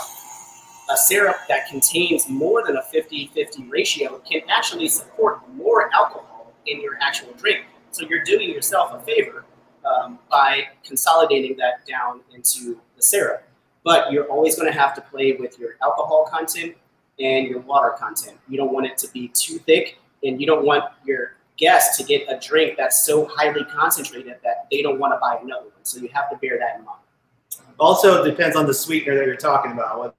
A syrup that contains more than a 50 50 ratio can actually support more alcohol in your actual drink. So you're doing yourself a favor um, by consolidating that down into the syrup. But you're always going to have to play with your alcohol content and your water content. You don't want it to be too thick, and you don't want your guests to get a drink that's so highly concentrated that they don't want to buy another one. So you have to bear that in mind. Also, it depends on the sweetener that you're talking about.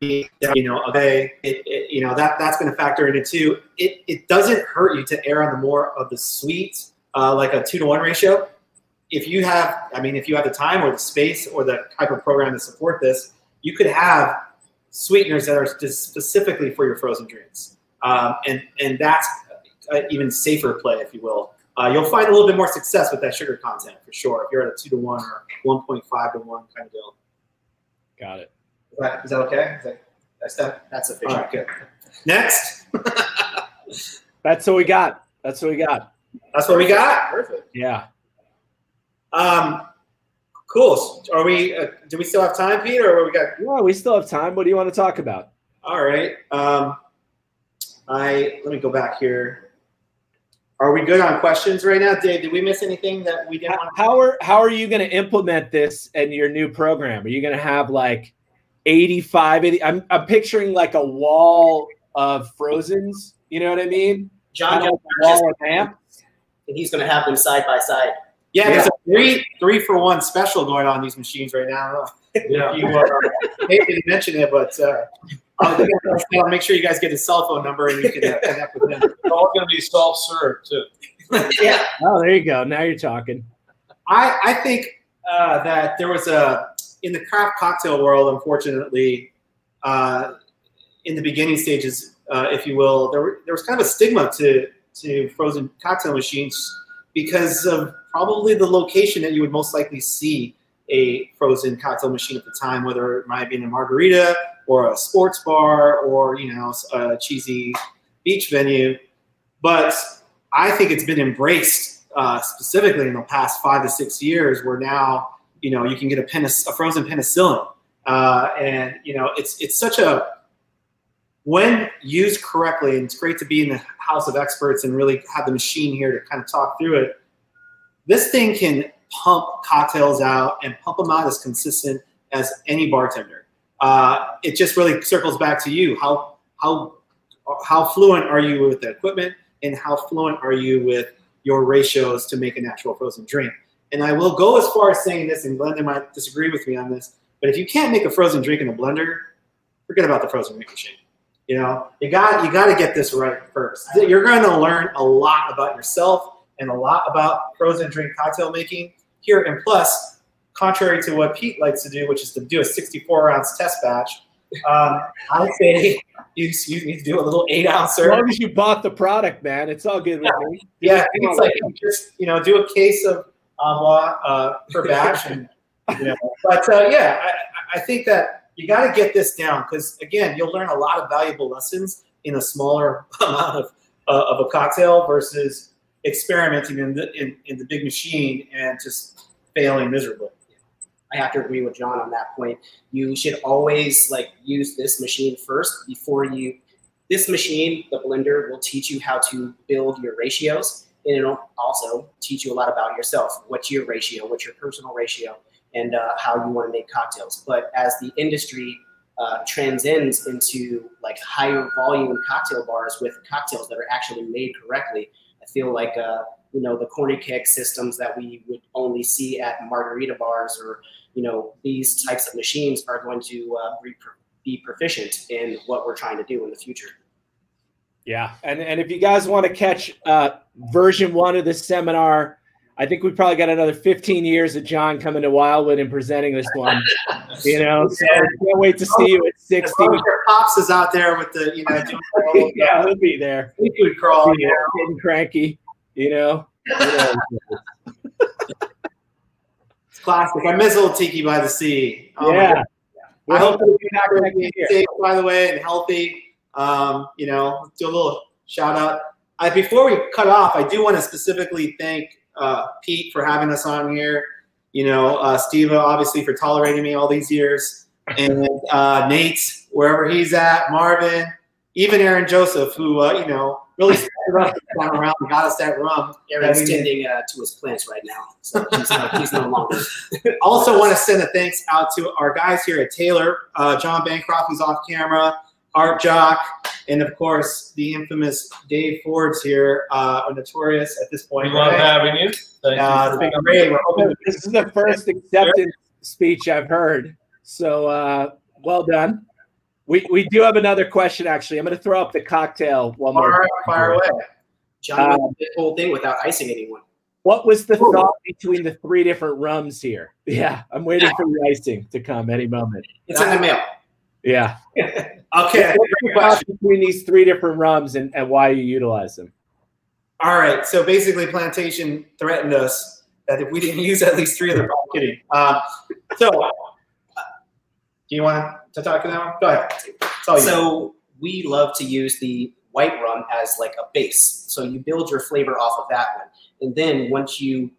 You know, okay, it, it, you know that that's going to factor in it too. It it doesn't hurt you to err on the more of the sweet, uh, like a two to one ratio. If you have, I mean, if you have the time or the space or the type of program to support this, you could have sweeteners that are just specifically for your frozen drinks, um, and and that's an even safer play, if you will. Uh, you'll find a little bit more success with that sugar content for sure. If you're at a two to one or one point five to one kind of deal. Got it. Is that, is that okay? Is that, that's that? That's All sufficient. right, good. Next, That's what we got. That's what we got. that's what we got. Perfect. Yeah. Um, cool. Are we? Uh, do we still have time, Peter, or we got? Yeah, we still have time. What do you want to talk about? All right. Um, I let me go back here. Are we good on questions right now, Dave? Did we miss anything that we didn't How, want? how are how are you going to implement this in your new program? Are you going to have like 85 80, I'm I'm picturing like a wall of frozens, you know what I mean? John, Kind of John a wall of amp. and he's going to have them side by side. Yeah, there's a three three for one special going on these machines right now. Yeah. You uh, maybe didn't mention it, but uh, I'll, I'll make sure you guys get his cell phone number and you can uh, connect with him. It's all going to be self-serve too. yeah, Oh, there you go. Now you're talking. I, I think uh, that there was a in the craft cocktail world, unfortunately, uh, in the beginning stages, uh, if you will, there, were, there was kind of a stigma to to frozen cocktail machines because of probably the location that you would most likely see a frozen cocktail machine at the time, whether it might be in a margarita or a sports bar or you know a cheesy beach venue. But I think it's been embraced uh, specifically in the past five to six years, where now you know you can get a, penis, a frozen penicillin uh, and you know it's it's such a when used correctly, and it's great to be in the house of experts and really have the machine here to kind of talk through it. This thing can pump cocktails out and pump them out as consistent as any bartender. Uh, it just really circles back to you. How how how fluent are you with the equipment, and how fluent are you with your ratios to make a natural frozen drink? And I will go as far as saying this, and Glenda might disagree with me on this, but if you can't make a frozen drink in a blender, forget about the frozen drink machine. You know, you got you got to get this right first. You're going to learn a lot about yourself and a lot about frozen drink cocktail making here. And plus, contrary to what Pete likes to do, which is to do a 64 ounce test batch, um, I say you, you need to do a little eight ounce. As long as you bought the product, man, it's all good with yeah. me. Yeah, it's like just you know do a case of amla uh, per batch, and you know. But uh, yeah, I, I think that you got to get this down because again, you'll learn a lot of valuable lessons in a smaller amount of, uh, of a cocktail versus experimenting in the in, in the big machine and just failing miserably. I have to agree with John on that point. You should always like use this machine first before you. This machine, the blender, will teach you how to build your ratios, and it'll also teach you a lot about yourself. What's your ratio? What's your personal ratio? and uh, how you want to make cocktails. But as the industry uh, transcends into like higher volume cocktail bars with cocktails that are actually made correctly, I feel like uh, you know the corny keg systems that we would only see at margarita bars or you know these types of machines are going to uh, be, be proficient in what we're trying to do in the future. Yeah, and and if you guys want to catch uh, version one of this seminar I think we probably got another 15 years of John coming to Wildwood and presenting this one. You know, so I can't wait to see you at 60. Pops is out there with the, you know, yeah, he'll be there. He could crawl, you know, getting cranky, you know. it's classic. I miss old Tiki by the Sea. Oh yeah. I hope you're safe, by the way, and healthy. Um, you know, do a little shout out. I, before we cut off, I do want to specifically thank uh, Pete for having us on here. You know, uh, Steve obviously for tolerating me all these years, and uh, Nate wherever he's at, Marvin, even Aaron Joseph, who uh, you know really started around and got us that rum. Aaron's tending uh, to his plants right now, so he's, no, he's no longer. also, want to send a thanks out to our guys here at Taylor, uh, John Bancroft, who's off camera, Art Jock, and of course the infamous Dave Ford's here, uh, notorious at this point. We love having you. Thank uh, you it's been great. We're hoping this is the first acceptance speech I've heard. So uh, well done. We, we do have another question actually. I'm going to throw up the cocktail one more. Fire, fire away. John um, the whole thing without icing anyone. What was the Ooh. thought between the three different rums here? Yeah, I'm waiting for the icing to come any moment. It's in the mail. Yeah. okay. between these three different rums and, and why you utilize them. All right. So basically, Plantation threatened us that if we didn't use at least three of them, I'm kidding. Um, so, uh, do you want Go ahead. So we love to use the white rum as like a base. So you build your flavor off of that one, and then once you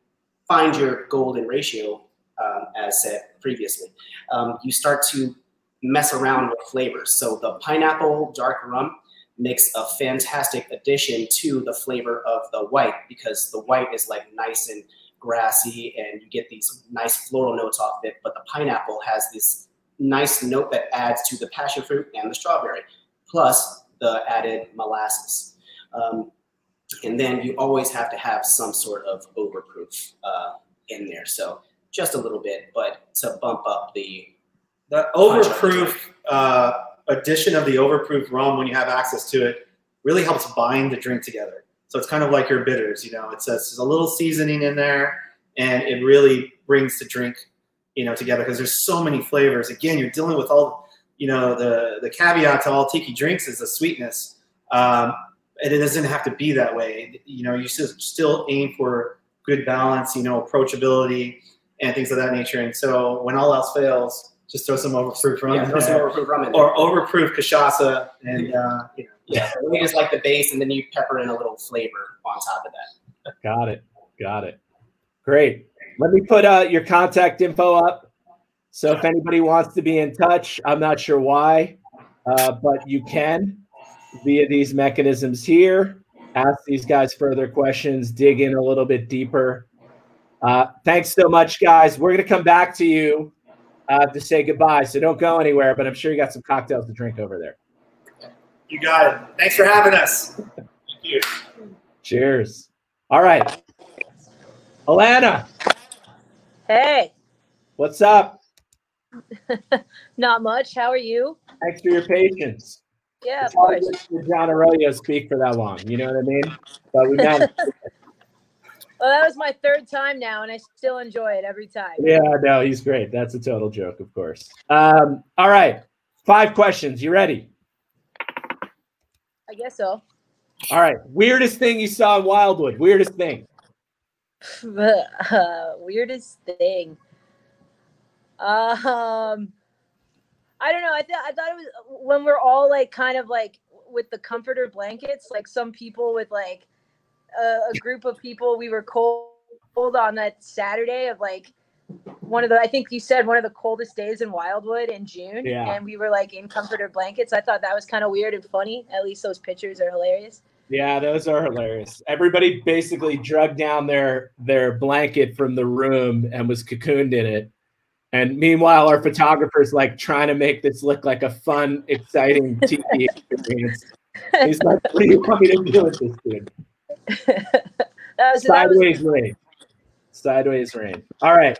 find your golden ratio, um, as said previously, um, you start to mess around with flavors. So the pineapple dark rum makes a fantastic addition to the flavor of the white because the white is like nice and grassy and you get these nice floral notes off it. But the pineapple has this nice note that adds to the passion fruit and the strawberry, plus the added molasses. Um, and then you always have to have some sort of overproof uh, in there. So just a little bit, but to bump up the the overproof uh, addition of the overproof rum when you have access to it really helps bind the drink together. So it's kind of like your bitters, you know. It says there's a little seasoning in there, and it really brings the drink, you know, together because there's so many flavors. Again, you're dealing with all, you know, the the caveat to all tiki drinks is the sweetness, um, and it doesn't have to be that way. You know, you should still aim for good balance, you know, approachability and things of that nature. And so when all else fails, just throw some overproof rum, yeah, throw some overproof rum in or overproof cachaça, and uh, you know, yeah, we just like the base, and then you pepper in a little flavor on top of that. Got it, got it. Great. Let me put uh, your contact info up. So if anybody wants to be in touch, I'm not sure why, uh, but you can via these mechanisms here. Ask these guys further questions, dig in a little bit deeper. Uh, thanks so much, guys. We're going to come back to you uh, to say goodbye. So don't go anywhere, but I'm sure you got some cocktails to drink over there. You got it. Thanks for having us. Thank you. Cheers. All right. Alana, Hey, what's up? not much. How are you? Thanks for your patience. Yeah, of It's hard course. to John Arroyo speak for that long. You know what I mean? But we managed. Well, that was my third time now, and I still enjoy it every time. yeah, no, he's great. That's a total joke, of course. Um, all right. Five questions. You ready? I guess so. All right. Weirdest thing you saw in Wildwood. Weirdest thing. uh, weirdest thing. Um, I don't know. I thought I thought it was when we're all like kind of like with the comforter blankets. Like some people with like a, a group of people. We were cold, cold on that Saturday of like one of the. I think you said one of the coldest days in Wildwood in June. Yeah. And we were like in comforter blankets. I thought that was kind of weird and funny. At least those pictures are hilarious. Yeah, those are hilarious. Everybody basically drug down their their blanket from the room and was cocooned in it. And meanwhile, our photographer's like trying to make this look like a fun, exciting TV experience. He's like, "What do you want me to do with this, dude?" that was that was Sideways rain. Sideways rain. All right.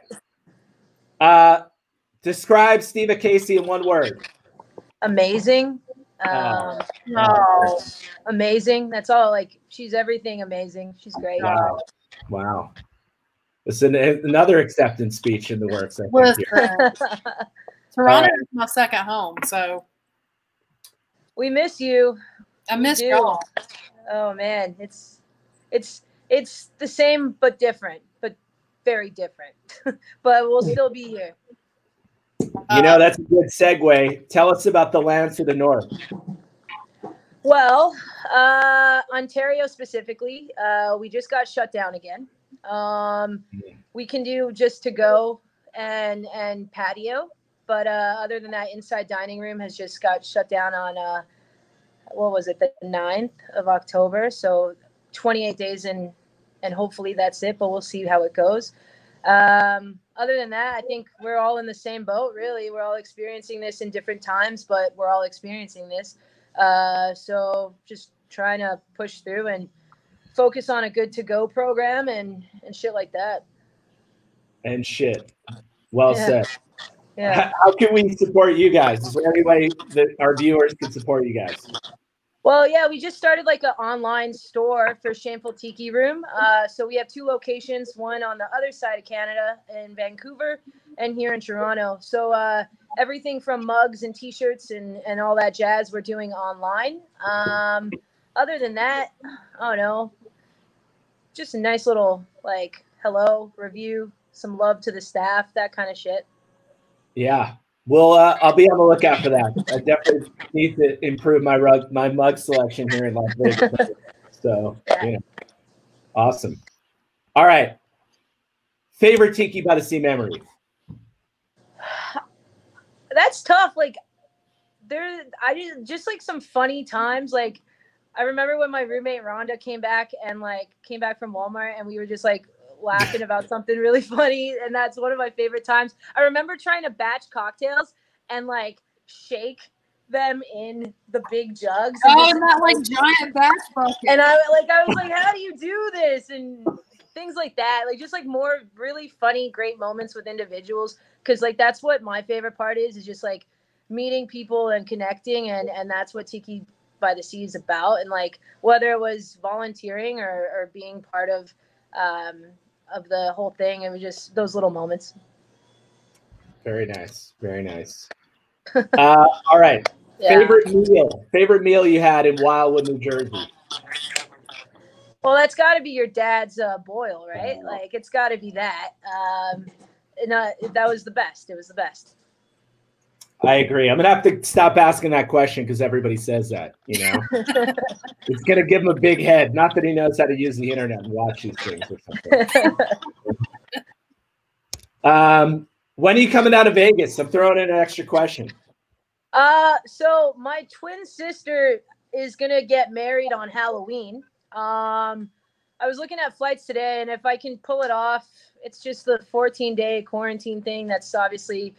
Uh, describe Steve Casey in one word. amazing. Oh. Um, No. amazing. That's all. Like she's everything amazing. She's great. Wow. Wow. It's an, another acceptance speech in the works. I think, here. Toronto Uh, is my second home, so we miss you. I miss y'all. Oh man, it's it's it's the same but different, but very different. but we'll still be here. You know, that's a good segue. Tell us about the lands to the north. Well, uh, Ontario specifically, uh, we just got shut down again. Um, we can do just to go and and patio, but uh, other than that, inside dining room has just got shut down on uh, what was it, the 9th of October? So 28 days and and hopefully that's it. But we'll see how it goes. Um, other than that, I think we're all in the same boat. Really, we're all experiencing this in different times, but we're all experiencing this. Uh, so just trying to push through and focus on a good to go program and and shit like that. And shit. Well Yeah. said. Yeah. How, how can we support you guys? Is there any way that our viewers can support you guys? Well, yeah, we just started like an online store for Shameful Tiki Room. Uh, so we have two locations, one on the other side of Canada in Vancouver and here in Toronto. So uh, everything from mugs and t-shirts and, and all that jazz we're doing online. Um, other than that, I don't know, just a nice little like hello review, some love to the staff, that kind of shit. Yeah. Well, uh, I'll be on the lookout for that. I definitely need to improve my rug, my mug selection here in Las Vegas. so, know, awesome. All right. Favorite Tiki by the Sea memory. that's tough. Like there, I just just like some funny times. Like I remember when my roommate Rhonda came back and like came back from Walmart, and we were just like laughing about something really funny, and that's one of my favorite times. I remember trying to batch cocktails and like shake them in the big jugs. Oh, and that like giant batch bucket. and I like I was like, how do you do this? And things like that. Like just like more really funny, great moments with individuals. Cause like that's what my favorite part is, is just like meeting people and connecting and and that's what Tiki by the Sea is about. And like whether it was volunteering or, or being part of um of the whole thing, it was just those little moments. Very nice. Very nice. Uh, all right. Yeah. Favorite meal. Favorite meal you had in Wildwood, New Jersey. Well, that's got to be your dad's uh, boil, right? Like it's got to be that. Um, and, uh, that was the best. It was the best. I agree. I'm gonna have to stop asking that question because everybody says that. You know, it's gonna give him a big head. Not that he knows how to use the internet and watch these things or something. Um, When are you coming out of Vegas? I'm throwing in an extra question. Uh, so my twin sister is gonna get married on Halloween. Um, I was looking at flights today, and if I can pull it off, it's just the 14 day quarantine thing. That's obviously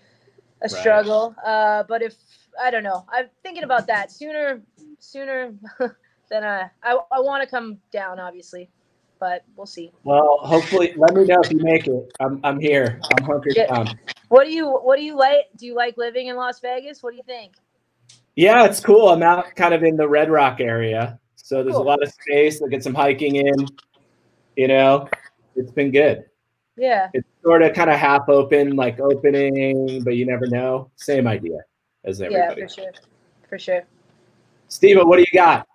a Right. struggle. Uh, but if I don't know, I'm thinking about that sooner, sooner than I I, I want to come down, obviously, but we'll see. Well, hopefully, let me know if you make it. I'm, I'm here. I'm hunkered Yeah. down. What do you What do you like? Do you like living in Las Vegas? What do you think? Yeah, it's cool. I'm out kind of in the Red Rock area, so there's a lot of space. I get some hiking in. You know, it's been good. Yeah. It's sort of kind of half open, like opening, but you never know. Same idea as everybody. Yeah, for sure. For sure. Steve, what do you got?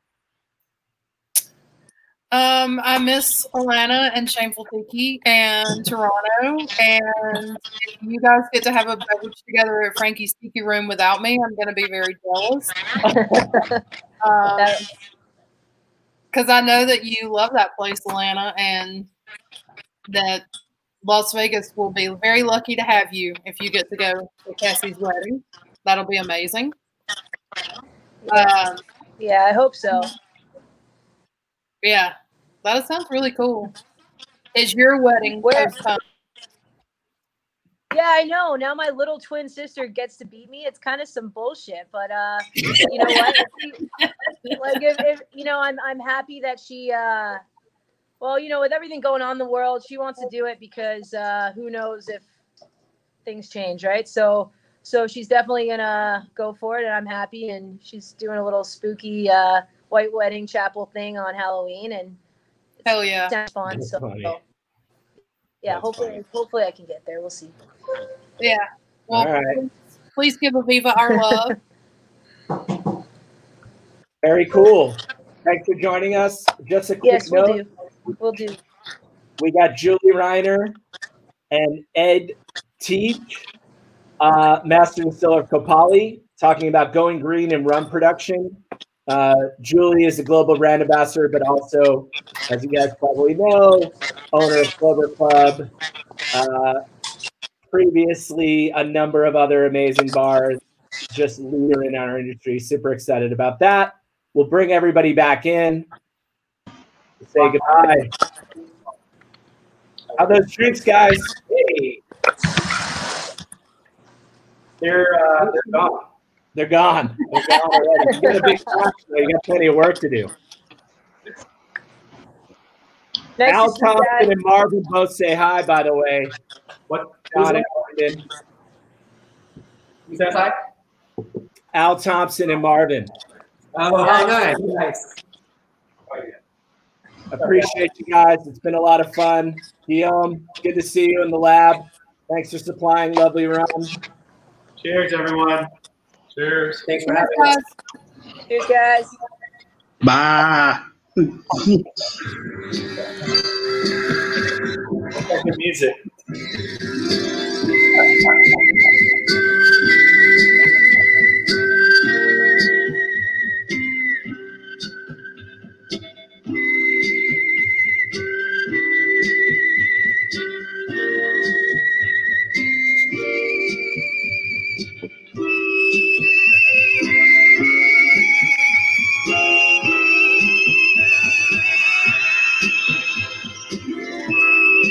Um, I miss Alana and Shameful Tiki and Toronto. And if you guys get to have a beverage together at Frankie's Tiki Room without me, I'm going to be very jealous. Um, because I know that you love that place, Alana, and that Las Vegas will be very lucky to have you if you get to go to Cassie's wedding. That'll be amazing. Um, yeah, I hope so. yeah, that sounds really cool. Is your wedding Where- Yeah, I know. Now my little twin sister gets to beat me. It's kind of some bullshit, but uh, you know what? Like if, if you know, I'm I'm happy that she uh, well, you know, with everything going on in the world, she wants to do it because uh, who knows if things change, right? So so she's definitely gonna go for it, and I'm happy. And she's doing a little spooky uh, white wedding chapel thing on Halloween, and Hell yeah. sounds fun. That's So funny. yeah, That's hopefully funny. hopefully I can get there. We'll see. Yeah. Well, All right. please give Aviva our love. Very cool. Thanks for joining us. Just a quick Yes, we'll do. We'll do. We got Julie Reiner and Ed Teach, uh, Master Distiller of Kopali, talking about going green in rum production. Uh, Julie is a global brand ambassador, but also, as you guys probably know, owner of Clover Club. Uh, previously, a number of other amazing bars. Just leader in our industry. Super excited about that. We'll bring everybody back in. Say goodbye. How those drinks, guys? Hey. They're uh, they're gone. They're gone. They're gone already. You got a big clock, so you got plenty of work to do. Nice Al to see you Thompson guys. and Marvin both say hi, by the way. What? John and Marvin. Who's hi? Al Thompson and Marvin. Oh, how nice. Nice. Appreciate you guys. It's been a lot of fun. Guillaume, good to see you in the lab. Thanks for supplying lovely rum. Cheers, everyone. Cheers. Thanks for having us. Cheers, guys. Bye. music.